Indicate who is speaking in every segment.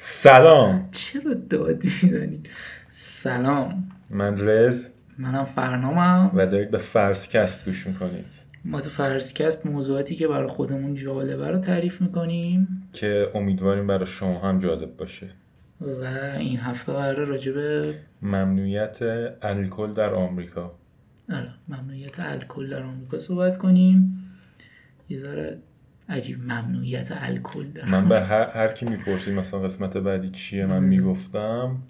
Speaker 1: سلام.
Speaker 2: چرا داد می‌زنی؟ سلام.
Speaker 1: من رز.
Speaker 2: منم فرنامم.
Speaker 1: و دارید به فرسکست گوش می‌کنید.
Speaker 2: ما تو فرسکست موضوعاتی که برای خودمون جالبه رو تعریف می‌کنیم.
Speaker 1: که امیدواریم برای شما هم جالب باشه.
Speaker 2: و این هفته قراره راجع به
Speaker 1: ممنوعیت الکل در آمریکا.
Speaker 2: آره ممنوعیت الکل در آمریکا صحبت کنیم. یه ذره عجیب ممنوعیت الکل
Speaker 1: من به هر, هر کی می‌پرسید مثلا قسمت بعدی چیه من می‌گفتم.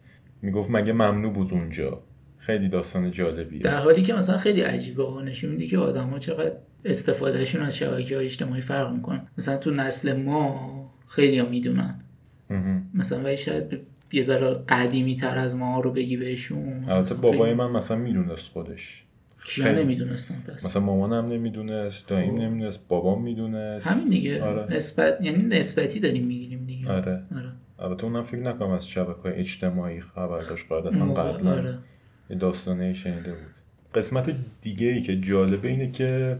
Speaker 1: می‌گفت مگه ممنوع بود اونجا؟ خیلی داستان جالبیه.
Speaker 2: در حالی که مثلا خیلی عجیبه ها نشون میده که آدم ها چقدر استفادهشون از شبکه های اجتماعی فرق می‌کنن. مثلا تو نسل ما خیلی ها می‌دونن. مثلا ولی شاید یه ذره قدیمی تر از ما رو بگی بهشون.
Speaker 1: البته بابای من مثلا می‌دونست خودش.
Speaker 2: کیا. نمی‌دونستم پس.
Speaker 1: مثلا مامانم نمی‌دونست داییم
Speaker 2: خب.
Speaker 1: نمی‌دونست بابام می‌دونست.
Speaker 2: همین دیگه.
Speaker 1: آره.
Speaker 2: نسبت یعنی نسبتی داریم می‌گیریم دیگه.
Speaker 1: آره.
Speaker 2: آره.
Speaker 1: البته اونم فکر نکنم از شبکه اجتماعی خبر داشت. قاعدتا قبلا.
Speaker 2: آره.
Speaker 1: یه داستانه شنیده بود. قسمت دیگه ای که جالبه اینه که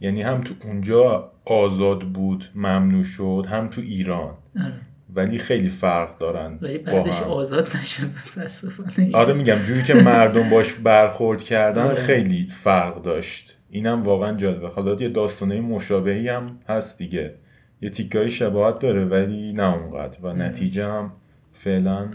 Speaker 1: یعنی هم تو اونجا آزاد بود ممنوع شد هم تو ایران.
Speaker 2: آره.
Speaker 1: ولی خیلی فرق دارن
Speaker 2: ولی
Speaker 1: با
Speaker 2: بعدش
Speaker 1: هم.
Speaker 2: آزاد نشد متاسفانه.
Speaker 1: آره میگم جوری که مردم باش برخورد کردن
Speaker 2: آره.
Speaker 1: خیلی فرق داشت. اینم واقعا جالبه. حالا یه داستانه مشابهی هم هست دیگه. یه تیکای شباهت داره ولی نه اونقدر. و نتیجه هم فعلا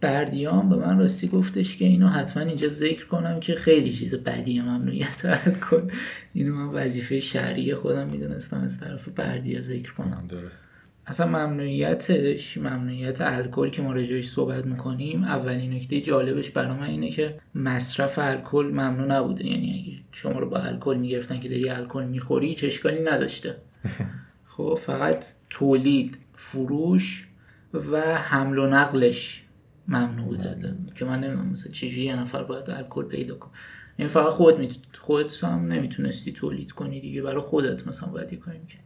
Speaker 2: بردیام به من راستی گفتش که اینو حتما اینجا ذکر کنم که خیلی چیز بدیه ممنوعیت الکل اینو من وظیفه شهری خودم می‌دونستم از طرف بردیا ذکر کنم.
Speaker 1: درست.
Speaker 2: اصلا ممنوعیتش ممنوعیت الکل که ما راجعش صحبت می‌کنیم اولین نکته جالبش برای من اینه که مصرف الکل ممنوع نبوده. یعنی اگه شما رو با الکل می‌گرفتن که داری الکل می‌خوری هیچ اشکالی نداشته. خب فقط تولید فروش و حمل و نقلش ممنوع بوده. که من نمی‌دونم مثلا چجوری یه نفر باید الکل پیدا کنه. یعنی فقط خود می... خودت هم نمی‌تونستی تولید کنی دیگه. برای خودت مثلا باید یه کاری می‌کنی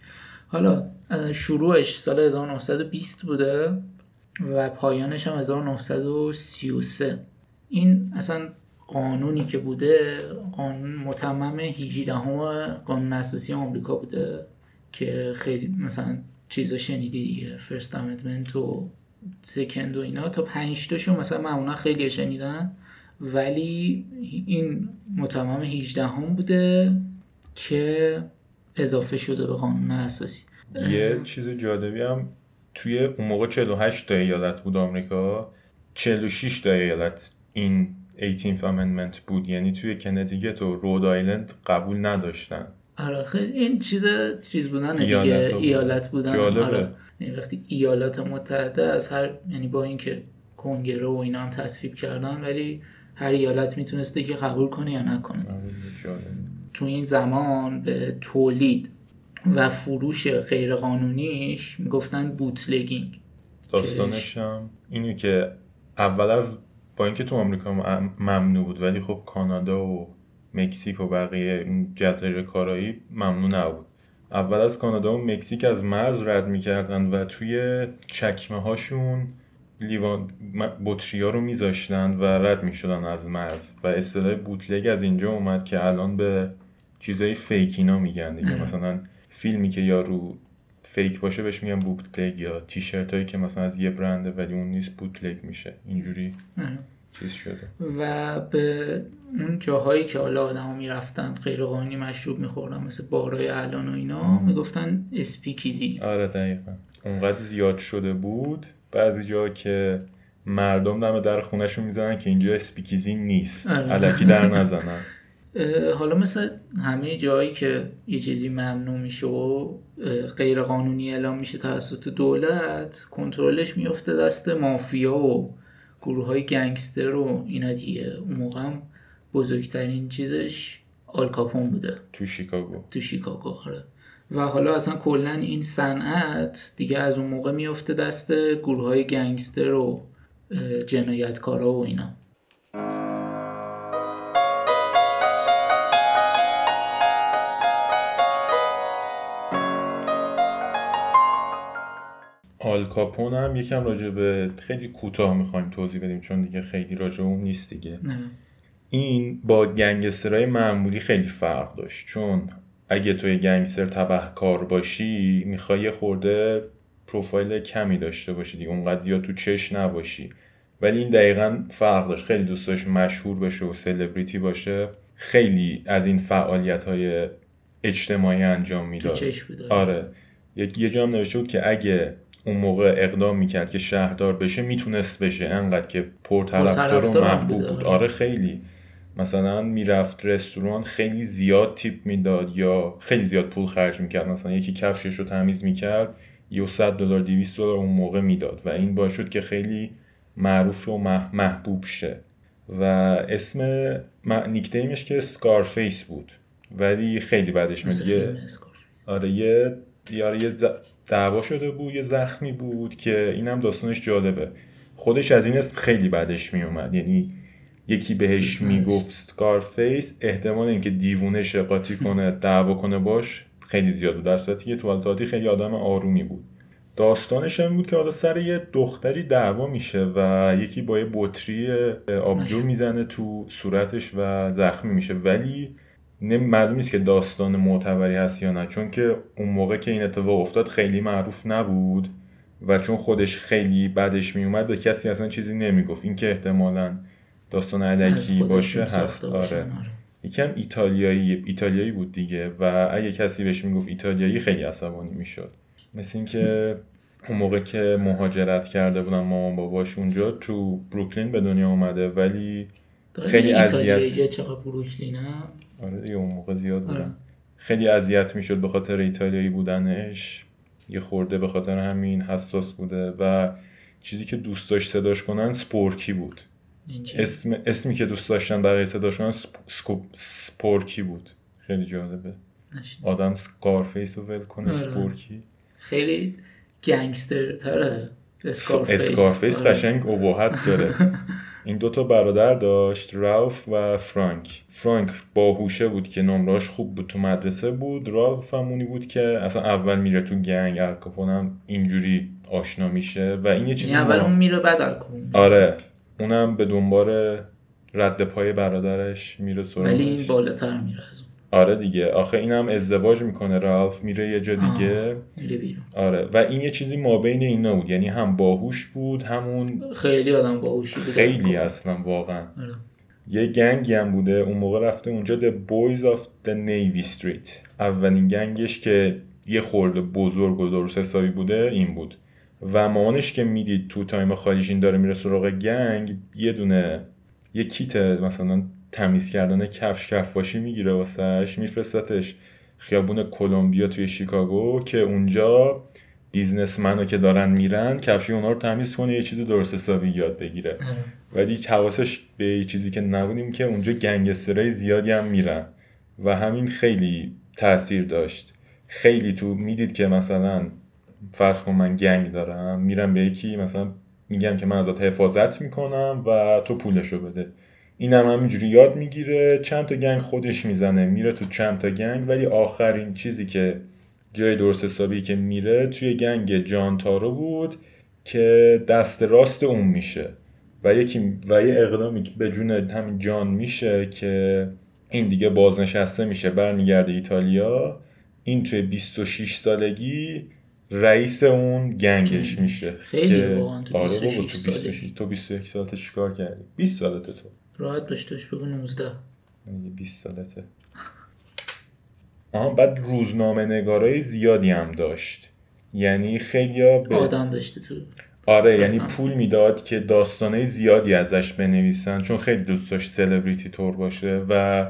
Speaker 2: حالا شروعش سال 1920 بوده و پایانش هم 1933 این اصلا قانونی که بوده قانون متمم 18 همه قانون اساسی آمریکا بوده که خیلی مثلا چیزا شنیدی دیگه. فرست امندمنت و سکند و اینا تا پنج تاشو مثلا معمولا خیلی شنیدن ولی این متمم 18 هم بوده که اضافه شده به قانون اساسی.
Speaker 1: یه چیز جالبی هم توی اون موقع 48 تا ایالت بود آمریکا. 46 تا ایالت این 18th amendment بود. یعنی توی کنتیکت و رود آیلند قبول نداشتن.
Speaker 2: آره خیلی این چیز چیز بودن
Speaker 1: ایالت
Speaker 2: دیگه. ایالت بودن. آره. یعنی وقتی ایالات متحده از هر یعنی با اینکه کنگره و اینا هم تصویب کردن ولی هر ایالت می‌تونسته که قبول کنه یا نکنه. تو این زمان به تولید و فروش غیرقانونیش می‌گفتن بوتلگینگ.
Speaker 1: داستانش هم اینه که اول از با اینکه تو آمریکا مم- ممنوع بود ولی خب کانادا و مکزیک و بقیه این جزایر کارایی ممنوع نبود. اول از کانادا و مکزیک از مرز رد می‌کردن و توی چکمه هاشون لیوان بطری ها رو میذاشتن و رد می‌شدن از مرز و اصطلاح بوتلگ از اینجا اومد که الان به چیزای فیکینا میگن دیگه. مثلا فیلمی که یارو فیک باشه بهش میگن بوتلگ یا تیشرت هایی که مثلا از یه برنده ولی اون نیست بوتلگ میشه. اینجوری. چیز شده.
Speaker 2: و به اون جاهایی که حالا آدما می‌رفتن غیرقانونی مشروب میخوردن مثل بارای الان و اینا می‌گفتن اسپیکیزی.
Speaker 1: آره دقیقا. اونقدر زیاد شده بود. بعضی جا که مردم دم در خونهشون می‌زنن که اینجا اسپیکیزی نیست.
Speaker 2: آره.
Speaker 1: علکی در نزنن.
Speaker 2: حالا مثل همه جایی که یه چیزی ممنوع میشه و غیر قانونی اعلام میشه توسط دولت کنترلش میفته دست مافیا و گروه های گنگستر و اینا دیگه. اون موقع هم بزرگترین چیزش آلکاپون بوده.
Speaker 1: تو شیکاگو.
Speaker 2: تو شیکاگو آره. و حالا اصلا کلا این صنعت دیگه از اون موقع میفته دست گروه های گنگستر و جنایتکارا و اینا.
Speaker 1: آل کاپون هم یکم راجع به خیلی کوتاه می‌خوایم توضیح بدیم چون دیگه خیلی راجع اون نیست دیگه.
Speaker 2: نه.
Speaker 1: این با گنگسترهای معمولی خیلی فرق داشت چون اگه توی گنگستر تبهکار باشی می‌خوای خورده پروفایل کمی داشته باشی دیگه اونقدر زیاد تو چش نباشی. ولی این دقیقا فرق داشت. خیلی دوست داشت مشهور بشه و سلبریتی باشه. خیلی از این فعالیت های اجتماعی انجام می‌داد. آره. یه جام نوشته بود که اگه اون موقع اقدام می‌کرد که شهردار بشه می‌تونست بشه. انقدر که پرطرفدار و محبوب بود.
Speaker 2: آره.
Speaker 1: آره خیلی. مثلا می‌رفت رستوران خیلی زیاد تیپ می‌داد یا خیلی زیاد پول خرج می‌کرد. مثلا یکی کفشش رو تمیز می‌کرد یا 100 دلار 200 دلار اون موقع می‌داد و این باعث شد که خیلی معروف و مح- محبوب شه. و اسم نیکنیمش که سکارفیس بود. ولی خیلی بعدش
Speaker 2: مثل
Speaker 1: میاد یه-
Speaker 2: اسکار
Speaker 1: آره یه یاره یه دعوا شده بود یه زخمی بود که اینم داستانش جالبه. خودش از این اسم خیلی بدش میومد یعنی یکی بهش. می‌گفت سکارفیس احتمال اینکه دیوونه شه قاطی کنه دعوا کنه باش خیلی زیاد بود. در صورتی که تو التاتی خیلی آدم آرومی بود. داستانش هم بود که حالا سر یه دختری دعوا میشه و یکی با یه بطری آبجو. می‌زنه تو صورتش و زخمی میشه. ولی معلوم نیست که داستان معتبری هست یا نه چون که اون موقع که این اتفاق افتاد خیلی معروف نبود و چون خودش خیلی بدش میومد به کسی اصلا چیزی نمی‌گفت این که احتمالا داستان علکی باشه هست آره
Speaker 2: آره.
Speaker 1: یکم ایتالیایی ایتالیایی بود دیگه و اگه کسی بهش می‌گفت ایتالیایی خیلی عصبانی می‌شد مثل اینکه اون موقع که مهاجرت کرده بودن مامان باباش اونجا تو بروکلین به دنیا اومده ولی خیلی
Speaker 2: ایتالیایی
Speaker 1: اذیت.
Speaker 2: چقدر بروکلینه
Speaker 1: آره دیگه اون موقع زیاد بودن
Speaker 2: آره.
Speaker 1: خیلی اذیت می‌شد به خاطر ایتالیایی بودنش یه خورده به خاطر همین حساس بوده و چیزی که دوست داشت صداش کنن Snorky بود؟ اسم اسمی که دوست داشتن برای صداش کنن سپ... Snorky بود خیلی جالبه
Speaker 2: نشنیدم.
Speaker 1: آدم Scarface رو ول کنه
Speaker 2: آره.
Speaker 1: Snorky
Speaker 2: خیلی گنگستر تره
Speaker 1: Scarface
Speaker 2: Scarface.
Speaker 1: قشنگ ابهت داره این دوتا برادر داشت رالف و فرانک. فرانک باهوشه بود که نمراش خوب بود تو مدرسه بود. رالف همونی بود که اصلا اول میره تو gang الکاپون هم اینجوری آشنا میشه و این یه چیزی
Speaker 2: یعنی اول اون میره بعد الکل
Speaker 1: آره. اونم به دنبال رد پای برادرش میره سراغش.
Speaker 2: ولی این بالاتر میره از اون.
Speaker 1: آره دیگه. آخه اینم ازدواج می‌کنه رالف میره یه جا دیگه. آره. و این یه چیزی ما بین اینا بود. یعنی هم باهوش بود همون
Speaker 2: خیلی آدم باهوشی بود.
Speaker 1: خیلی اصلا واقعا.
Speaker 2: آره.
Speaker 1: یه گنگی هم بوده. اون موقع رفته اونجا The Boys of the Navy Street. اولین گنگش که یه خورده بزرگ و درست حسابی بوده این بود. و مامانش که می‌دید تو time خالیشین داره میره سراغ gang یه دونه یه کیت مثلا تمیز کردن کفش کفاشی می‌گیره واسهش میفرستتش خیابون کلمبیا توی شیکاگو که اونجا businessmen که دارن میرن کفشای اونا رو تمیز کنه یه چیز درست حسابی یاد بگیره.
Speaker 2: آره.
Speaker 1: ولی حواسش به یه چیزی که نبود که اونجا گنگسترهای زیادی هم میرن. و همین خیلی تاثیر داشت. خیلی تو می‌دید که مثلا فرض کن من گنگ دارم میرم به یکی مثلا میگم که من ازت حفاظت می‌کنم و تو پولشو بده. اینم هم همینجوری یاد می‌گیره چند تا گنگ خودش می‌زنه میره تو چند تا گنگ ولی آخرین چیزی که جای درست حسابی که میره توی گنگ جان تارو بود که دست راست اون میشه و یکی و یه اقدامی به جون همین جان میشه که این دیگه بازنشسته میشه برمیگرده ایتالیا این توی 26 سالگی رئیس اون گنگش. میشه
Speaker 2: خیلی
Speaker 1: که-
Speaker 2: تو
Speaker 1: آره بابا
Speaker 2: 26
Speaker 1: تو 26
Speaker 2: سالگی.
Speaker 1: تو 21 سالته چیکار کردی 20 سالته تو
Speaker 2: راحت باش داشت بگو 19
Speaker 1: یه 20 سالته. آها بعد روزنامه نگارای زیادی هم داشت. یعنی خیلیا به
Speaker 2: آدم داشته تو
Speaker 1: آره یعنی. پول می‌داد که داستانه زیادی ازش بنویسن چون خیلی دوست داشت سلبریتی تور باشه و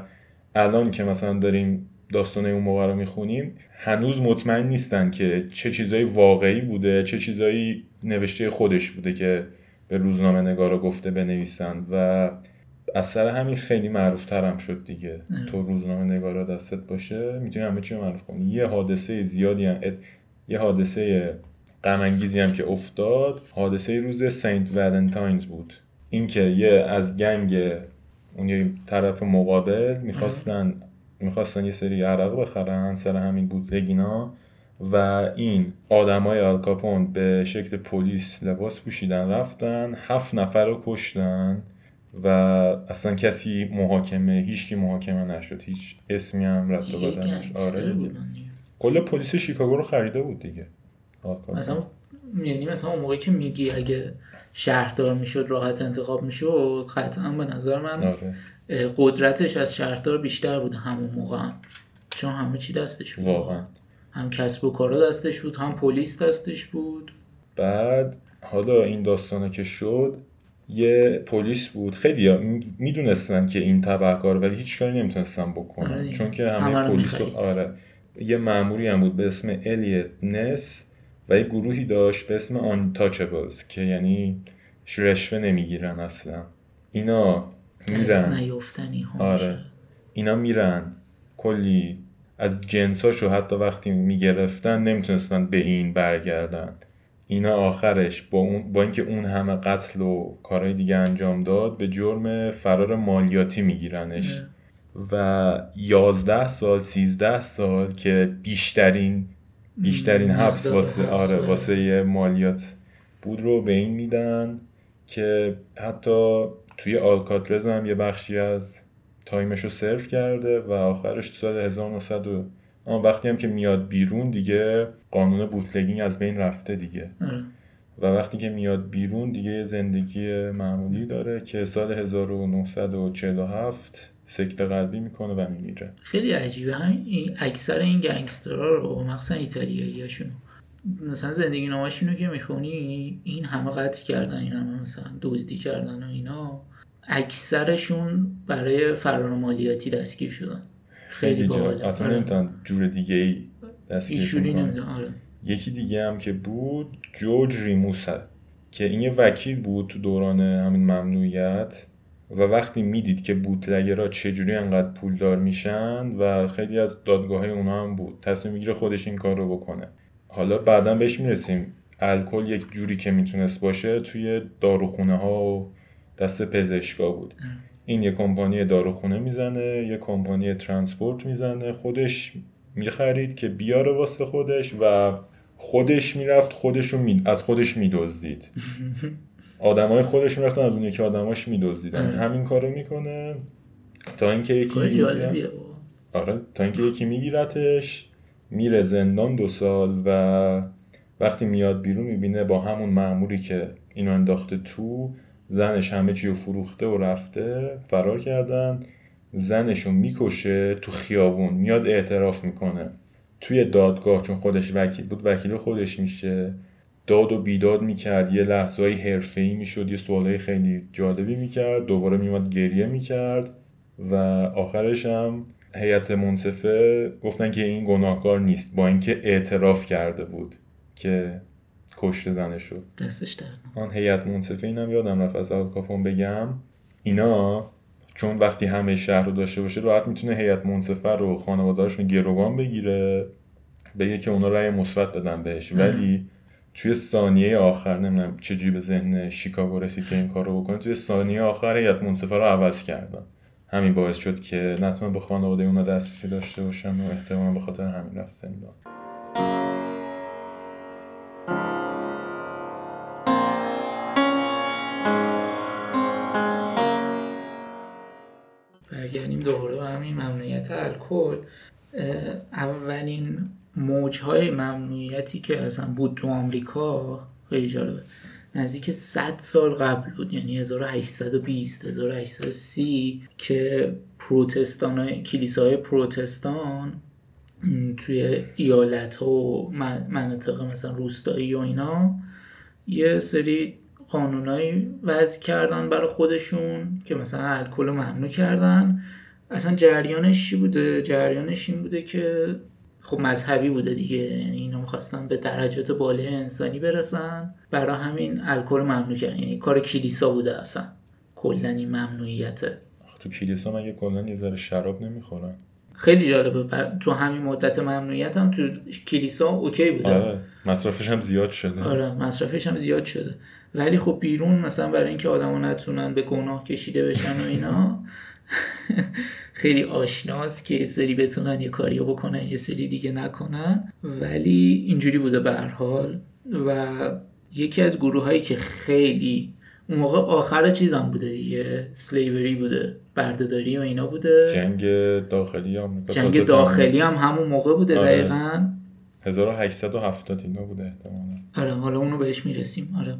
Speaker 1: الان که مثلا داریم داستانه اون موقع رو می‌خونیم هنوز مطمئن نیستن که چه چیزایی واقعی بوده چه چیزایی نوشته خودش بوده که به روزنامه نگارا گفته بنویسن و اثر همین خیلی معروف ترم شد دیگه.
Speaker 2: آره.
Speaker 1: تو روزنامه نگارا دستت باشه می‌تونی همه چی رو معروف کنی. یه حادثه زیادی هم ات- یه حادثه غم هم که افتاد حادثه روز سنت ولنتاینز بود. اینکه یه از گنگ اون یه طرف مقابل می‌خواستن می‌خواستن یه سری عرق بخرن سر همین بوتلگینا و این آدمای آلکاپون به شکل پلیس لباس پوشیدن رفتن هفت نفر رو کشتن. و اصلا کسی محاکمه هیچکی محاکمه نشد. هیچ اسمی هم رد نشد
Speaker 2: گنگستر
Speaker 1: آره دیگه. کل پلیس شیکاگو رو خریده بود دیگه.
Speaker 2: مثلا یعنی مثلا اون موقعی که میگی اگه شهردار می‌شد راحت انتخاب می‌شد قطعا به نظر من
Speaker 1: آره.
Speaker 2: قدرتش از شهردار بیشتر بوده همون موقع هم. چون همه چی دستش بود.
Speaker 1: واقعا.
Speaker 2: هم کسب و کارا دستش بود هم پلیس دستش بود.
Speaker 1: بعد حالا این داستانه که شد یه پلیس بود. خیلی می‌دونستن که این تبهکار ولی هیچ کاری نمی‌تونستن
Speaker 2: آره
Speaker 1: بکنن
Speaker 2: دیگه.
Speaker 1: چون که
Speaker 2: همه
Speaker 1: پلیس. آره. یه مأموری هم بود به اسم الیت نس و یه گروهی داشت به اسم آنتاچبلز که یعنی رشوه نمی‌گیرن اصلا. اینا میرن.
Speaker 2: نیافتنی ها
Speaker 1: آره. اینا میرن. کلی از جنساشو حتی وقتی می‌گرفتن نمی‌تونستن به این برگردن. اینا آخرش با, اون با اینکه اون همه قتل و کارهای دیگه انجام داد به جرم فرار مالیاتی میگیرنش. و 11 سال 13 سال که بیشترین بیشترین حبس واسه آره
Speaker 2: آره.
Speaker 1: واسه مالیات بود رو به این میدن که حتی توی آلکاتراز هم یه بخشی از time ش رو سرو کرده و آخرش تو سال 1900 و- آه وقتی هم که میاد بیرون دیگه قانون bootlegging از بین رفته دیگه.
Speaker 2: آره.
Speaker 1: و وقتی که میاد بیرون دیگه زندگی معمولی داره که سال 1947 سکته قلبی می‌کنه و میمیره.
Speaker 2: خیلی عجیبه. هم این اکثر این گنگسترها رو مخصوصا ایتالیایی هاشون مثلا زندگی نامشون رو که می‌خونی این همه قتل کردن این همه مثلا دزدی کردن و اینا اکثرشون برای فرار مالیاتی دستگیر شدن. خیلی
Speaker 1: خیلی جا
Speaker 2: باحاله.
Speaker 1: اصلا
Speaker 2: آره.
Speaker 1: نمی‌تونن جور دیگه ای دستگیر
Speaker 2: آره.
Speaker 1: یکی دیگه هم که بود جورج ریموسه که این یه وکیل بود تو دوران همین ممنوعیت و وقتی می‌دید که بوتلگرها چجوری انقدر پولدار میشن و خیلی از دادگاه اونا هم بود. تصمیم می‌گیره خودش این کار رو بکنه. حالا بعدا بهش می‌رسیم. الکل یک جوری که می‌تونست باشه توی داروخونه ها و دست پزشکا بود. این یه کمپانی داروخونه می‌زنه یه کمپانی ترانسپورت می‌زنه خودش می‌خرید که بیاره واسه خودش و خودش می‌رفت خودش می... از خودش میدزدید. آدمای خودش می‌رفتن از اون یکی آدماش میدزدیدن.
Speaker 2: آره.
Speaker 1: همین کارو می‌کنه. تا اینکه یکی
Speaker 2: جالبیه.
Speaker 1: آره. تا اینکه یکی میگیرتش میره زندان دو سال و وقتی میاد بیرون می‌بینه با همون مأموری که اینو انداخته تو زنش همه چی رو فروخته و رفته فرار کردن. زنش رو می‌کشه تو خیابون میاد اعتراف می‌کنه. توی دادگاه چون خودش وکیل بود وکیل خودش میشه. داد و بیداد می‌کرد یه لحظه های حرفه ای می‌شد یه سوالای خیلی جالبی می‌کرد دوباره میومد گریه می‌کرد. و آخرش هم هیئت منصفه گفتن که این گناهکار نیست با اینکه اعتراف کرده بود که کشت زنش رو.
Speaker 2: دستش درد.
Speaker 1: آن هیئت منصفه اینم یادم رفت از آلکاپون بگم. اینا چون وقتی همه شهر رو داشته باشه راحت می‌تونه هیئت منصفه رو خانواده‌هاشون گروگان بگیره بگه که اونا رأی مثبت بدن بهش. ولی توی ثانیه آخر نمی‌دونم چجوری به ذهن شیکاگو رسید که این کار رو بکنه توی ثانیه آخر هیئت منصفه رو عوض کردن. همین باعث شد که نتونه به خانواده اونا دسترسی داشته باشن و احتمالا به خاطر همین رفت زندان.
Speaker 2: الکل اولین موجهای ممنوعیتی که اصلا بود تو آمریکا خیلی جالبه. نزدیک 100 سال قبل بود یعنی 1820 1830 که پروتستان های کلیساهای پروتستان توی ایالت ها و من- مناطق مثلا روستایی و اینا یه سری قانونایی وضع کردن برای خودشون که مثلا الکل ممنوع کردن. اصلا جریانش چی بوده؟ جریانش این بوده که خب مذهبی بوده دیگه. یعنی اینا می‌خواستن به درجات بالای انسانی برسن. برای همین الکل ممنوع کردن. یعنی کار کلیسا بوده اصلا. کلا این ممنوعیته.
Speaker 1: تو کلیسا مگه کلا یه ذره شراب نمی‌خورن؟
Speaker 2: خیلی جالبه. بر- تو همین مدت ممنوعیت هم تو کلیسا اوکی بوده.
Speaker 1: آره. مصرفش هم زیاد شده.
Speaker 2: آره. مصرفش هم زیاد شده. ولی خب بیرون مثلا برای اینکه آدما نتونن به گناه کشیده بشن و اینا خیلی آشناست که یه سری بتونن یه کاری بکنن یه سری دیگه نکنن. ولی اینجوری بوده به هر حال. و یکی از گروه هایی که خیلی اون موقع آخر چیزم بوده دیگه سلیوری بوده بردهداری و اینا بوده.
Speaker 1: جنگ داخلی آمریکا
Speaker 2: جنگ داخلی هم همون موقع بوده
Speaker 1: آره.
Speaker 2: دقیقا.
Speaker 1: 1870 اینا بوده احتمالا.
Speaker 2: آره حالا اونو بهش می‌رسیم. آره.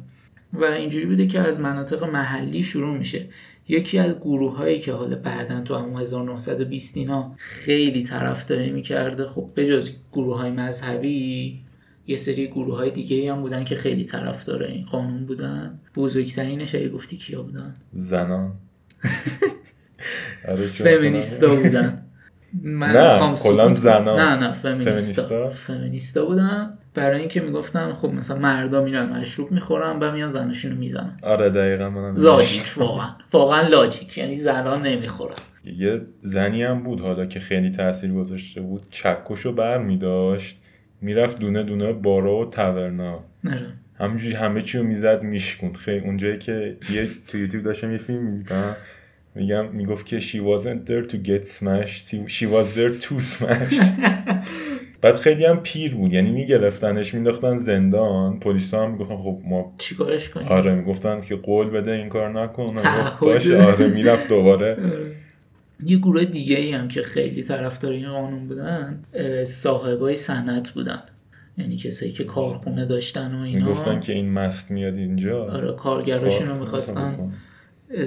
Speaker 2: و اینجوری بوده که از مناطق محلی شروع میشه. یکی از گروه هایی که حالا بعدا تو همون 1920 اینا خیلی طرفداری می‌کرده خب بجز گروه های مذهبی یه سری گروه های دیگه هم بودن که خیلی طرفدار این قانون بودن. بزرگترینش اگه گفتی کیا بودن؟
Speaker 1: زنان. آره،
Speaker 2: فمینیستا بودن. من
Speaker 1: نه، کلاً
Speaker 2: کنم.
Speaker 1: زنان.
Speaker 2: نه نه فمینیستا.
Speaker 1: فمینیستا؟
Speaker 2: فمینیستا بودن برای اینکه می‌گفتن خب مثلا مردا میرن مشروب می‌خورن و میان زنشونو می‌زنن.
Speaker 1: آره دقیقا منم
Speaker 2: لاجیک واقعا. واقعا لاجیک. یعنی زنان نمی‌خورن.
Speaker 1: یه زنی هم بود حالا که خیلی تاثیر گذاشته بود. چکشو بر میداشت می‌رفت دونه دونه بارا و تورنا. همینجوری همه چی رو می‌زد میشکوند. خیلی اونجایی که یه تو یوتیوب داشتم یه فیلم می‌دیدم. میگم می‌گفت که she wasn't there to get smashed she was there to smash. بعد خیلی هم پیر بود یعنی میگرفتنش مینداختن زندان پلیس هم می‌گفتن خب ما
Speaker 2: چیکارش کنیم؟
Speaker 1: آره می‌گفتن که قول بده این کار نکن. باشه آره می‌رفت دوباره.
Speaker 2: یه گروه دیگه ای هم که خیلی طرفدار این قانون بودن صاحبای صنعت بودن. یعنی کسایی که کارخونه داشتن و اینا.
Speaker 1: می‌گفتن که این مست میاد اینجا.
Speaker 2: آره کارگراشون رو می‌خواستن.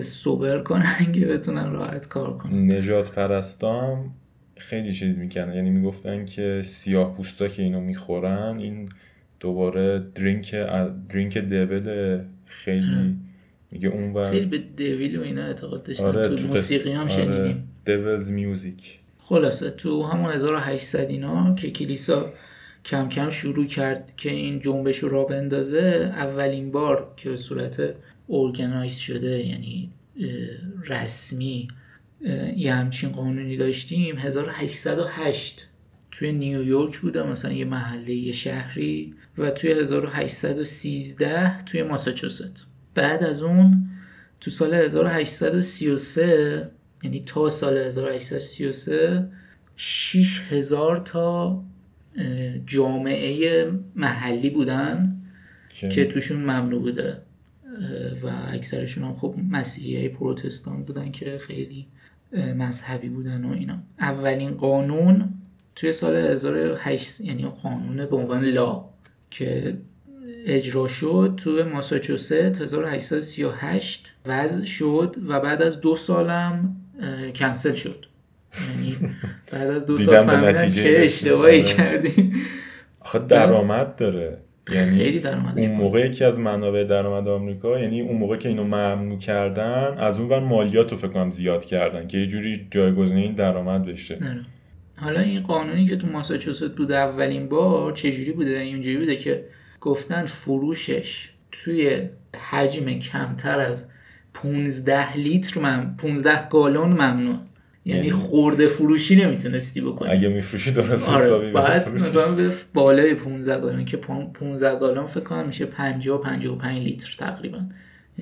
Speaker 2: سوبر کنن که بتونن راحت کار کنن.
Speaker 1: نجات پرستام خیلی چیز می‌کنن یعنی می‌گفتن که سیاه پوستا که اینو می‌خورن این دوباره درینک درینک دبل خیلی میگه اون
Speaker 2: خیلی به دویل و اینا اعتقاد داشتن.
Speaker 1: آره
Speaker 2: تو
Speaker 1: تو
Speaker 2: موسیقی هم شنیدیم.
Speaker 1: دیولز میوزیک.
Speaker 2: خلاصه تو همون 1800 اینا که کلیسا کم کم شروع کرد که این جنبش رو را بندازه اولین بار که به صورت ارگنایز شده یعنی رسمی. یه همچین قانونی داشتیم. 1808 توی نیویورک بوده مثلا یه محله یه شهری و توی 1813 توی ماساچوست. بعد از اون تو سال 1833 یعنی تا سال 1833 6000 تا جامعه محلی بودن
Speaker 1: که
Speaker 2: که توشون ممنوع بوده. و اکثرشون هم خب مسیحی های پروتستان بودن که خیلی مذهبی بودن و اینا اولین قانون توی سال 1800 یعنی قانون به عنوان لا که اجرا شد توی ماساچوست 1838 وضع شد و بعد از دو سالم کنسل شد یعنی بعد از دو سال فهمیدن چه. اشتباهی
Speaker 1: آره.
Speaker 2: کردیم
Speaker 1: آخه درآمد داره یعنی
Speaker 2: خیلی درآمدش
Speaker 1: اون
Speaker 2: بود.
Speaker 1: موقع یکی از منابع درآمد آمریکا یعنی اون موقع که اینو ممنوع کردن از اون ور مالیات رو فکر کنم زیاد کردن که یه جوری جایگزین این درآمد بشه
Speaker 2: آره. حالا این قانونی که تو ماساچوست بوده اولین بار چجوری بوده اینجوری بوده که گفتن فروشش توی حجم کمتر از 15 لیتر مم... 15 گالون ممنوع یعنی
Speaker 1: یعنی-
Speaker 2: خورده فروشی نمی‌تونستی بکنی.
Speaker 1: اگه میفروشی درست
Speaker 2: آره بعد. مثلا به بالای 15 گالون که پون- 15 گالون فکر کنم میشه 50 55 لیتر تقریبا.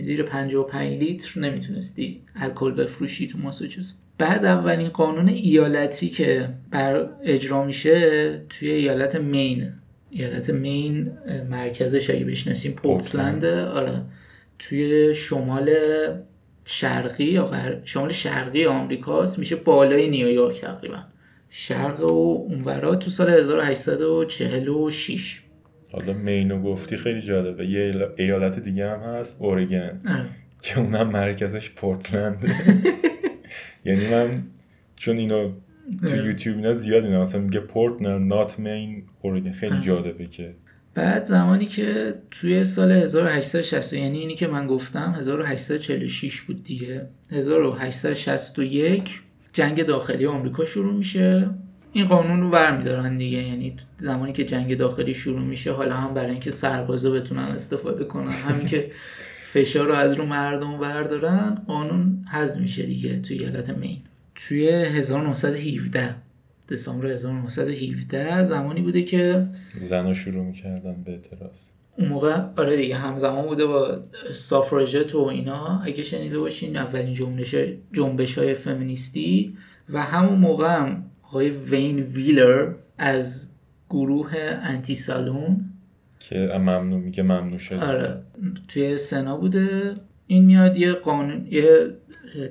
Speaker 2: زیر 55 لیتر نمی‌تونستی الکل بفروشی تو ماساچوست بعد اولین قانون ایالتی که بر اجرا میشه توی ایالت مین. ایالت مین مرکزش اگه بشناسیم پورتلند آره. توی شمال شرقی یا غر- شمال شرقی آمریکاست میشه بالای نیویورک تقریبا. شرق و اونورا تو سال 1846
Speaker 1: حالا مینو گفتی خیلی جالبه. یه ایالت دیگه هم هست اورگن.
Speaker 2: آره.
Speaker 1: که اونم مرکزش پورتلند. یعنی من چون اینو تو یوتیوب اینا زیاد اینا مثلا میگه پورتلند نات مین اورگن. خیلی جالبه که
Speaker 2: بعد زمانی که توی سال 1860 یعنی اینی که من گفتم 1846 بود دیگه. 1861 جنگ داخلی آمریکا شروع میشه. این قانون رو ور میدارن دیگه یعنی زمانی که جنگ داخلی شروع میشه حالا هم برای اینکه سربازا بتونن استفاده کنن همین که فشار رو از رو مردم بردارن قانون حذف میشه دیگه توی ایالت مین. توی 1917 دسامبر 1917 زمانی بوده که
Speaker 1: زنا شروع می‌کردن به اعتراض.
Speaker 2: اون موقع آره دیگه همزمان بوده با سافراژت و اینا. اگه شنیده باشین اولین جنبش جنبش های فمینیستی. و همون موقع هم آقای وین ویلر از گروه انتی سالون
Speaker 1: که ممنوع میگه ممنوع شده.
Speaker 2: آره توی سنا بوده. این میاد یه قانون یه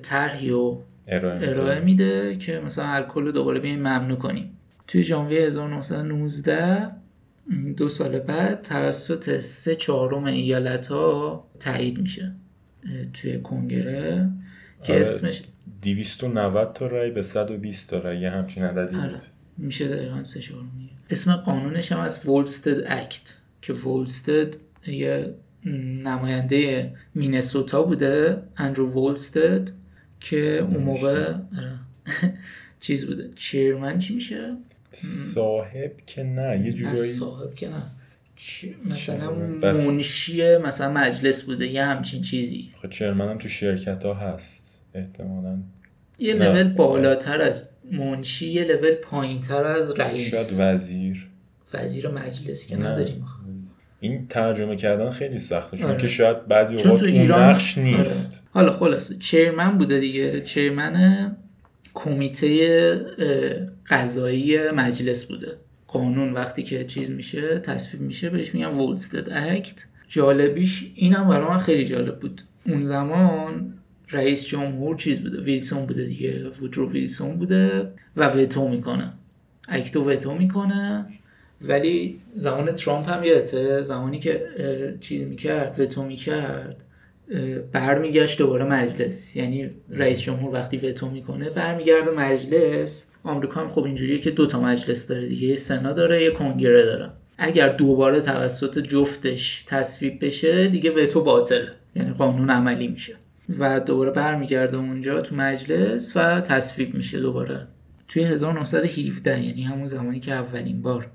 Speaker 2: طرحی رو
Speaker 1: ارائه میده.
Speaker 2: ارائه میده که مثلا الکل رو دوباره بیایم ممنوع کنیم. توی ژانویه 1919 دو سال بعد توسط سه چهارم ایالت ها تایید میشه توی کنگره که
Speaker 1: آره،
Speaker 2: اسمش
Speaker 1: 290 تا رای به 120 تا رای یه همچین عددی
Speaker 2: آره
Speaker 1: بود.
Speaker 2: میشه دقیقا سه چهارمیه اسم قانونش هم از وولستد اکت که وولستد یه نماینده مینسوتا بوده اندرو وولستد که اون موقع آره. چیز بوده. چیرمن چی میشه؟
Speaker 1: صاحب که نه یه جورایی.
Speaker 2: صاحب که نه. مثلا منشی مثلا مجلس بوده یه همچین چیزی.
Speaker 1: خب چرمن هم تو شرکت ها هست احتمالا.
Speaker 2: یه. لول بالاتر از منشی یه لول پایینتر از
Speaker 1: شاید
Speaker 2: رئیس
Speaker 1: وزیر.
Speaker 2: وزیر مجلس که
Speaker 1: نه.
Speaker 2: نداریم
Speaker 1: این ترجمه کردن خیلی سخته چون
Speaker 2: آره.
Speaker 1: که شاید بعضی
Speaker 2: چون
Speaker 1: اوقات
Speaker 2: تو
Speaker 1: اون
Speaker 2: ایران
Speaker 1: نقش نیست.
Speaker 2: آره. حالا خلاصه چیرمن بوده دیگه؟ چیرمن کمیته قضایی مجلس بوده. قانون وقتی که چیز میشه تصویب میشه بهش میگن وولستد اکت جالبیش اینم برای من خیلی جالب بود. اون زمان رئیس جمهور چیز بوده ویلسون بوده دیگه. وودرو ویلسون بوده و وتو می‌کنه. اکتو وتو می‌کنه. ولی زمان ترامپ هم یادته زمانی که چیز می‌کرد وتو می‌کرد برمیگشت دوباره مجلس. یعنی رئیس جمهور وقتی وتو می‌کنه برمیگرده مجلس. آمریکا هم خب اینجوریه که دو تا مجلس داره دیگه. یه سنا داره یه کنگره داره. اگر دوباره توسط جفتش تصویب بشه دیگه وتو باطله. یعنی قانون عملی میشه. و دوباره برمیگرده اونجا تو مجلس و تصویب میشه دوباره. توی 1917 یعنی همون زمانی که اولین بار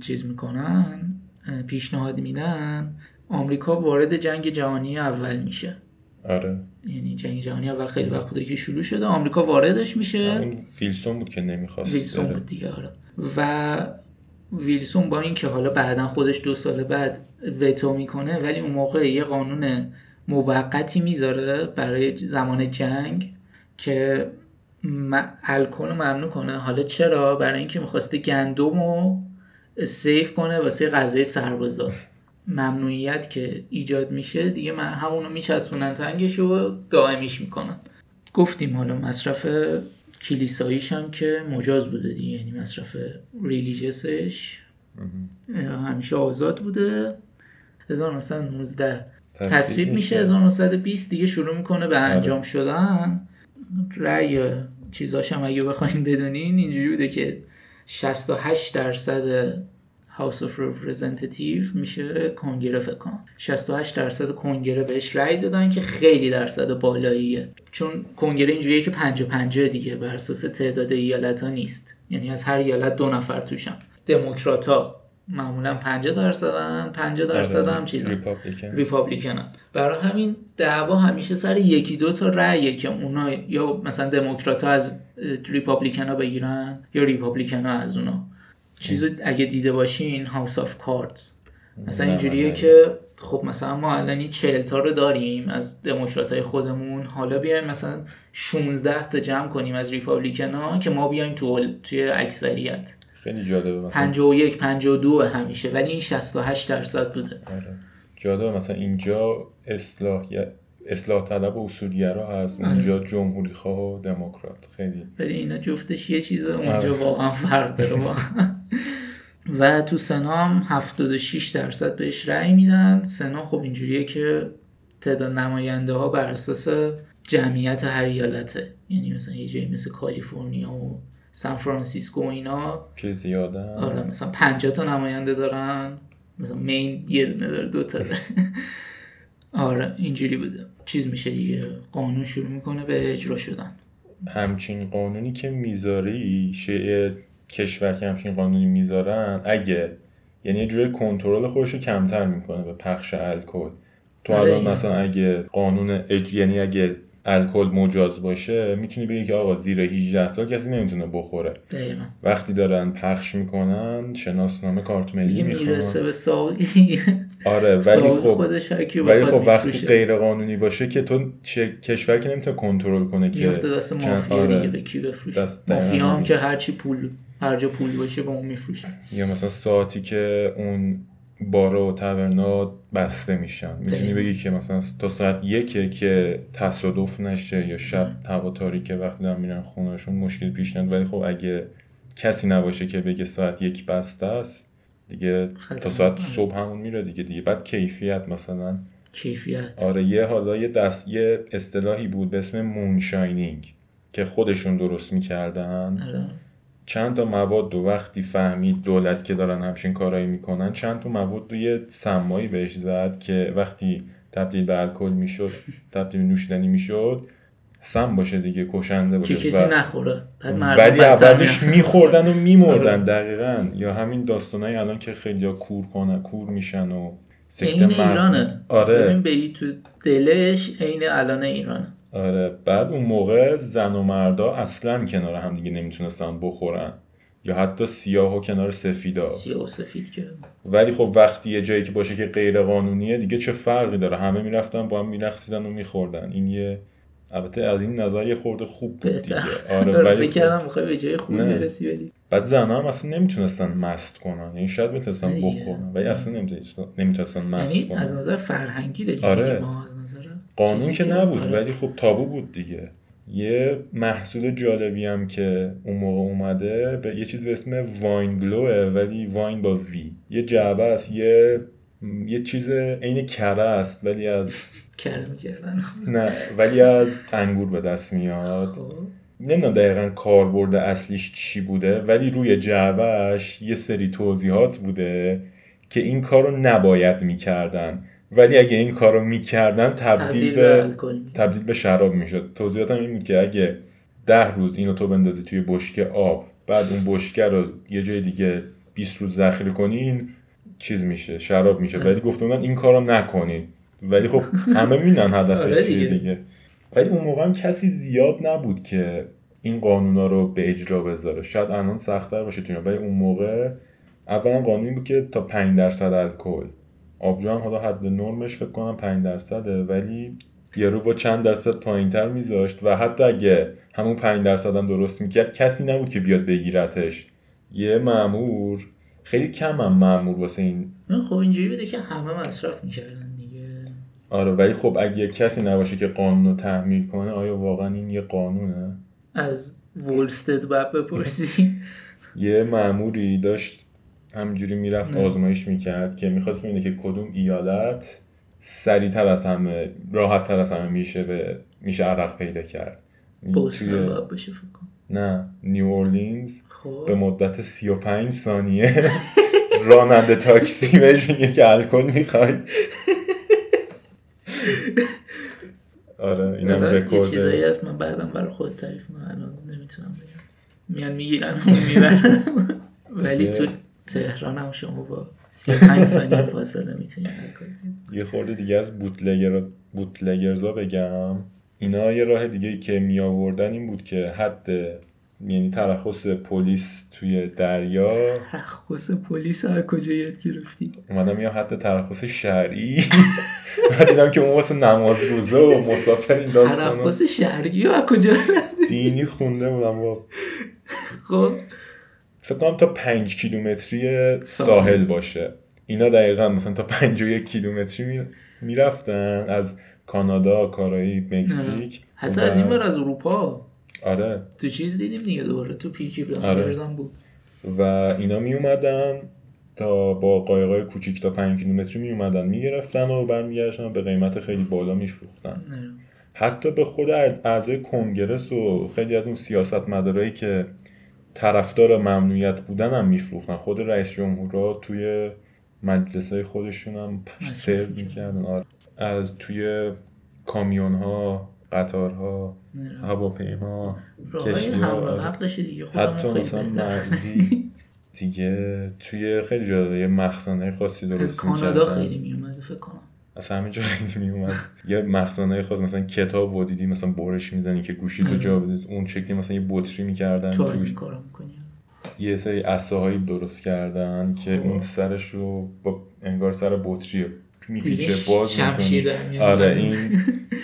Speaker 2: چیز می‌کنن پیشنهاد میدن آمریکا وارد جنگ جهانی اول میشه.
Speaker 1: آره.
Speaker 2: یعنی جنگ جهانی اول خیلی وقت بوده که شروع شده. آمریکا واردش میشه.
Speaker 1: اون ویلسون بود که نمی‌خواست
Speaker 2: ویلسون. بود دیگه آره. و ویلسون با اینکه حالا بعدا خودش دو سال بعد وتو می‌کنه ولی اون موقع یه قانون موقتی می‌ذاره برای زمان جنگ که الکل ممنوع کنه. حالا چرا؟ برای اینکه می‌خواسته گندم رو سیف کنه واسه غذای سربازا. ممنوعیت که ایجاد میشه دیگه من همونو میچسبونن تنگش و دائمیش می‌کنن. گفتیم حالا مصرف کلیساییش هم که مجاز بوده دیگه یعنی مصرف ریلیجسش. همیشه آزاد بوده. 1919 تصویب میشه 1920 دیگه شروع می‌کنه به انجام شدن. رأی چیزاش هم اگه بخواین بدونین اینجوری بوده که 68 درصد House of Representative میشه کنگره فکر کنم. 68 درصد کنگره بهش رأی دادن که خیلی درصد بالاییه. چون کنگره اینجوریه که 50 50 دیگه بر اساس تعداد ایالت ها نیست. یعنی از هر ایالت دو نفر توشن. دموکرات ها معمولا 50 درصدن 50 درصد هم چیزن.
Speaker 1: ریپابلیکن
Speaker 2: ریپابلیکنن برای همین دعوا همیشه سر یکی دو تا رأیه که اونا یا مثلا دموکرات ها از ریپابلیکن ها بگیرن یا ریپابلیکن ها از اونا. چیزو اگه دیده باشین House of Cards مثلا اینجوریه. که خب مثلا ما الان این 40 تا رو داریم از دموکرات های خودمون حالا بیایم مثلا 16 تا جمع کنیم از ریپابلیکن ها که ما بیایم تو توی اکثریت
Speaker 1: خیلی جالبه مثلا
Speaker 2: 51 52 همیشه ولی این 68 درصد بوده
Speaker 1: آره. جالبه مثلا اینجا اصلاح اصلاح طلب و اصولگرا هست
Speaker 2: آره.
Speaker 1: اونجا جمهوری خواه و دموکرات خیلی
Speaker 2: ولی اینا جفتش یه چیزه اونجا
Speaker 1: آره.
Speaker 2: واقعا فرق داره و تو سنا هم 76 درصد بهش رأی میدن. سنا خب اینجوریه که تعداد نماینده ها بر اساس جمعیت هر ایالته. یعنی مثلا یه جایی مثل کالیفرنیا و سان فرانسیسکو و اینا.
Speaker 1: که زیاده.
Speaker 2: آره مثلا 50 تا نماینده دارن. مثلا مین یه دونه داره دو تا داره. آره اینجوری بوده. چیز میشه دیگه. قانون شروع می‌کنه به اجرا شدن.
Speaker 1: همچین قانونی که می‌ذاری شیء کشور که همچین قانونی می‌ذارن اگه یعنی یه جوری کنترل خودش رو کمتر می‌کنه به پخش الکل تو
Speaker 2: آره
Speaker 1: الان. مثلا اگه قانون اج... یعنی اگه الکل مجاز باشه می‌تونی بگی که آقا زیر 18 سال کسی نمی‌تونه بخوره
Speaker 2: دقیقا
Speaker 1: وقتی دارن پخش می‌کنن شناسنامه کارت ملی
Speaker 2: دیگه می‌رسه
Speaker 1: می‌خوان
Speaker 2: به ساقی
Speaker 1: آره ولی خب
Speaker 2: خودش
Speaker 1: ولی خب وقتی. غیر قانونی باشه که تو چه کشور که نمی‌تونه کنترل کنه که
Speaker 2: میفته دست مافیا
Speaker 1: آره.
Speaker 2: دیگه به کی بفروشه مافیا هم. که هرچی پول هر جا پول باشه به اون میفروشه
Speaker 1: یا مثلا ساعتی که اون بارا و تورنا بسته میشن. می‌تونی. بگی که مثلا تا ساعت یکه که تصادف نشه یا شب هوا تاریکه وقتی دارن میرن خونهشون مشکل پیش نیاد ولی خب اگه کسی نباشه که بگه ساعت یک بسته است دیگه. تا ساعت صبح همون میره دیگه دیگه بعد کیفیت مثلا.
Speaker 2: کیفیت.
Speaker 1: آره یه حالا یه دست یه اصطلاحی بود به اسم مونشاینینگ که خودشون درست می‌کردن.
Speaker 2: آره.
Speaker 1: چند تا مواد و وقتی فهمید دولت که دارن همچین کارایی می‌کنن چند تا مواد رو یه سمایی بهش زد که وقتی تبدیل به الکل می‌شد تبدیل به نوشیدنی می‌شد سم باشه دیگه کشنده باشه.
Speaker 2: که کسی نخوره.
Speaker 1: ولی عوضش. میخوردن و میمردن
Speaker 2: آره.
Speaker 1: دقیقا. یا همین داستانای الان که خیلی کور کنن کور میشن و سکته مغز-
Speaker 2: ایرانه.
Speaker 1: آره.
Speaker 2: ببین بری تو دلش عین الان ایرانه.
Speaker 1: آره. بعد اون موقع زن و مردا اصلا کنار هم دیگه نمی‌تونستن بخورن. یا حتی سیاه و کنار سفیدا.
Speaker 2: سیاه و سفید که
Speaker 1: ولی خب وقتی یه جایی که باشه که غیر قانونیه دیگه چه فرقی داره؟ همه می‌رفتن با هم میرقصیدن و میخوردن. این یه البته از این نظر یه خورده خوب بود دیگه. آره ولی
Speaker 2: فکر
Speaker 1: خب
Speaker 2: کردم می‌خوای به جای خوبی
Speaker 1: نه.
Speaker 2: برسی ولی
Speaker 1: بعد زنها هم اصلا نمی‌تونستن مست کنن. یعنی شاید می‌تونستن
Speaker 2: دیگه.
Speaker 1: بخورن ولی اصلا نمی‌تونستن, مست
Speaker 2: یعنی از
Speaker 1: کنن
Speaker 2: نظر فرهنگی داریم
Speaker 1: آره.
Speaker 2: ما از نظر
Speaker 1: قانون که نبود
Speaker 2: آره.
Speaker 1: ولی خب تابو بود دیگه. یه محصول جالبی هم که اون موقع اومده به یه چیز به اسم واین گلوه ولی واین با وی. یه جعبه است یه یه چیز عین کره است ولی از
Speaker 2: کره
Speaker 1: نه ولی از انگور به دست میاد.
Speaker 2: خب.
Speaker 1: نمی‌دونم دقیقا کاربرد اصلیش چی بوده ولی روی جعبهش یه سری توضیحات بوده که این کار رو نباید می‌کردن. ولی اگه این کار رو می‌کردن تبدیل
Speaker 2: تبدیل به الکل
Speaker 1: تبدیل به شراب می‌شد. توضیحاتم این بود که اگه ده روز اینو تو بندازی توی بشکه آب بعد اون بشکه رو یه جای دیگه 20 روز ذخیره کنی این چیز میشه شراب میشه. ولی گفته بودن این کارو نکنید ولی خب همه می‌دونن
Speaker 2: آره
Speaker 1: هدفش چیه
Speaker 2: دیگه.
Speaker 1: ولی اون موقع هم کسی زیاد نبود که این قانونا رو به اجرا بذاره. شاید الان سختتر باشه تو. ولی اون موقع اولا قانونی بود که تا 5 درصد الکل. آبجو هم حالا حد نرمش فکر کنم 5 درصده ولی یارو با چند درصد پایینتر میذاشت و حتی اگه همون 5 درصد هم درست می‌کرد کسی نبود که بیاد بگیرتش. یه مامور خیلی کم هم مامور واسه این.
Speaker 2: خب اینجوری بوده که همه مصرف می‌کردن دیگه.
Speaker 1: آره ولی خب اگه کسی نباشه که قانون رو تحمیل کنه آیا واقعا این یه قانونه؟
Speaker 2: از وولستد باید بپرسی.
Speaker 1: یه ماموری داشت همجوری می‌رفت. آزمایش می‌کرد که می‌خواست ببینه که کدوم ایالت سریعتر از همه راحت تر از همه میشه به میشه عرق پیدا کرد.
Speaker 2: بوستون
Speaker 1: توی-
Speaker 2: باید باشه فکر
Speaker 1: نه نیو اورلینز
Speaker 2: خب.
Speaker 1: به مدت 35 ثانیه راننده تاکسی بهش میگه که الکل می‌خوای. آره اینم
Speaker 2: مثلا یه چیزایی
Speaker 1: رکورد
Speaker 2: هست من بعدم برای خود تعریف کنم الان نمی‌تونم بگم. میان می‌گیرن و می‌برن. ولی. تو تهران هم شما با 35 ثانیه فاصله می‌تونی الکل بگیری.
Speaker 1: یه خورده دیگه از بوتلگر بوتلگرزا بگم. اینا یه راه دیگه که می آوردن این بود که حد یعنی ترخص پلیس توی دریا
Speaker 2: ترخص پلیس از کجا یاد گرفتی؟
Speaker 1: اومدم یا حد ترخص شرعی. و دیدم که اون واسه نماز روزه و مسافر این داستان
Speaker 2: ترخص و از کجا
Speaker 1: دینی خونده بودم با
Speaker 2: خب
Speaker 1: فکر کنم تا پنج کیلومتری
Speaker 2: ساحل.
Speaker 1: باشه. اینا دقیقا مثلا تا پنج و یک کیلومتری می- می‌رفتن از کانادا کارایی مکزیک.
Speaker 2: حتی از این بر از اروپا.
Speaker 1: آره.
Speaker 2: تو چیز دیدیم دیگه دوباره تو پیکی
Speaker 1: آره.
Speaker 2: بود.
Speaker 1: و اینا می اومدن تا با قایقای کوچیک تا 5 کیلومتری می اومدن می‌گرفتن و برمیگشتن به قیمت خیلی بالا میفروختن. حتی به خود اعضای کنگرس و خیلی از اون سیاست مدارایی که طرفدار ممنوعیت بودن هم میفروختن خود رئیس جمهورها توی مجلس های خودشون هم سرو
Speaker 2: می‌کردن.
Speaker 1: آره. از توی کامیون ها قطارها
Speaker 2: نه.
Speaker 1: هواپیما
Speaker 2: راههای
Speaker 1: کشتی
Speaker 2: حمل و
Speaker 1: آره. حتی مثلا مرزی دیگه توی خیلی جا یه مخزنه خاصی درست
Speaker 2: از کانادا. خیلی میومده فکر کنم
Speaker 1: از همه جا میومد یه مخزنه خاص مثلا کتاب و دیدی مثلا برش می‌زنی که گوشی تو جا بدید اون شکلی مثلا یه بطری می‌کردن
Speaker 2: تو از این کارا می‌کنی؟
Speaker 1: یه سری عصاهایی درست کردن که اون سرش رو با انگار سر بطری میپیچه باز می‌کنی. آره این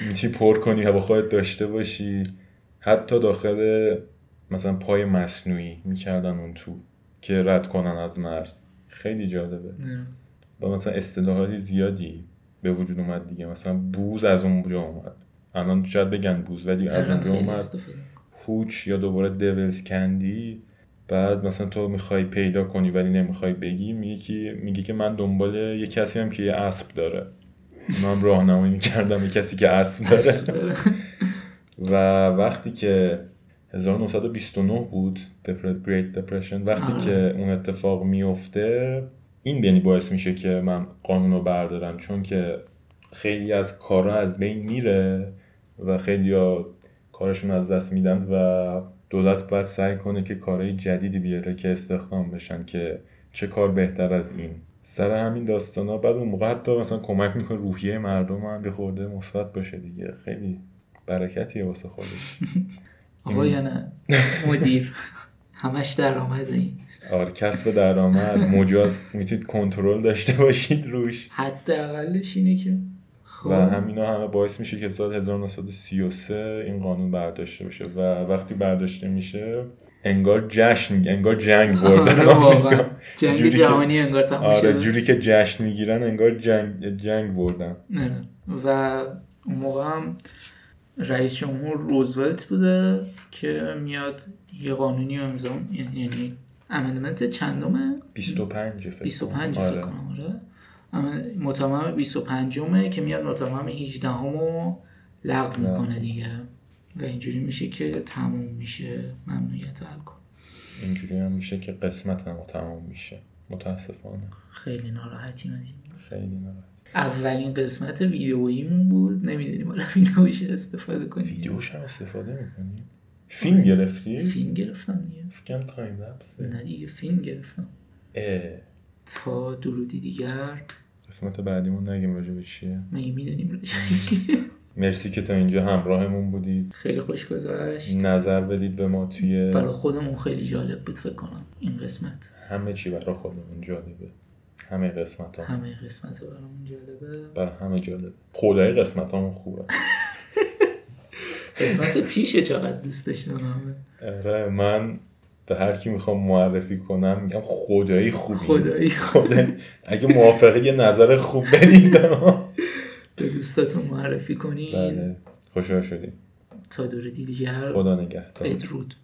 Speaker 1: می‌تونی پر کنی و با خودت داشته باشی. حتی داخل مثلا پای مصنوعی می‌کردن اون تو که رد کنن از مرز. خیلی جالبه. و مثلا اصطلاحات زیادی. به وجود اومد دیگه. مثلا بوز از اونجا اومد. الان شاید بگن بوز ولی از اونجا اومد. هوچ یا دوباره دیولز کندی. بعد مثلا تو می‌خوای پیدا کنی ولی نمی‌خوای بگی میگی که میگی که من دنبال یه کسی هم که یه اسب داره. من راهنمایی می‌کردم یه کسی که اسب داره. و وقتی که 1929 بود Depre- Great Depression وقتی
Speaker 2: آره.
Speaker 1: که اون اتفاق میفته این یعنی باعث میشه که من قانون رو بردارم چون که خیلی از کارا از بین میره و خیلی ها کارشون از دست میدن و دولت باید سعی کنه که کارهای جدیدی بیاره که استخدام بشن که چه کار بهتر از این. سر همین داستان ها بعد اون موقع حتی مثلا کمک می‌کنه روحیه مردم هم به خورده مثبت باشه دیگه. خیلی برکتیه واسه خودش.
Speaker 2: آقا یا نه مدیر. همش درآمد این.
Speaker 1: آره کسب درآمد مجاز می‌تونید کنترل داشته باشید روش.
Speaker 2: حداقلش اینه که خب.
Speaker 1: و همینا همه باعث میشه که سال 1933 این قانون برداشته بشه. و وقتی برداشته میشه انگار جشن انگار جنگ بردن
Speaker 2: آره. جنگ
Speaker 1: جوری که-
Speaker 2: جهانی انگار تموم
Speaker 1: آره جوری که جشن می‌گیرن انگار جنگ جنگ بردن.
Speaker 2: نه و اون موقع هم رئیس جمهور روزولت بوده که میاد یه قانونی امضا یعنی امندمنت چندمه؟
Speaker 1: 25 فکر
Speaker 2: 25
Speaker 1: کنم.
Speaker 2: فکر کنم آره. متمم 25 مه که میاد متمم 18 همو لغو می‌کنه دیگه. و اینجوری میشه که تموم میشه ممنوعیت الکل.
Speaker 1: اینجوری هم میشه که قسمت هم تمام میشه. متاسفانه.
Speaker 2: خیلی ناراحتیم از این.
Speaker 1: خیلی ناراحت
Speaker 2: اولین قسمت ویدئوییمون بود. نمی‌دونیم حالا ویدئوش استفاده کنیم.
Speaker 1: ویدیوش هم استفاده می‌کنی فیلم گرفتی؟
Speaker 2: فیلم گرفتم دیگه.
Speaker 1: فکرم تایم لپسه
Speaker 2: نه دیگه فیلم گرفتم.
Speaker 1: اه.
Speaker 2: تا درودی دیگر.
Speaker 1: قسمت بعدیمون نگیم راجع به چیه؟
Speaker 2: مگه می‌دونیم راجعش چیه؟
Speaker 1: مرسی که تا اینجا همراهمون بودید.
Speaker 2: خیلی خوش گذشت.
Speaker 1: نظر بدید به ما توی
Speaker 2: برای خودمون خیلی جالب بود فکر کنم این قسمت.
Speaker 1: همه چی برای خودمون جالبه. همه قسمت ها
Speaker 2: همه قسمت برامون جالبه.
Speaker 1: برای همه جالبه. خدای قسمت همون خوبه.
Speaker 2: قسمت پیشه چقدر دوست داشتم
Speaker 1: آره من به هر کی می‌خوام معرفی کنم میگم خدایی خوبی.
Speaker 2: خدایی.
Speaker 1: خدایی. اگه موافقه یه نظر خوب بدید
Speaker 2: به دوستاتون معرفی کنید
Speaker 1: بله. خوشحال شدیم.
Speaker 2: تا درودی دیگر.
Speaker 1: خدا نگهدار.
Speaker 2: بدرود.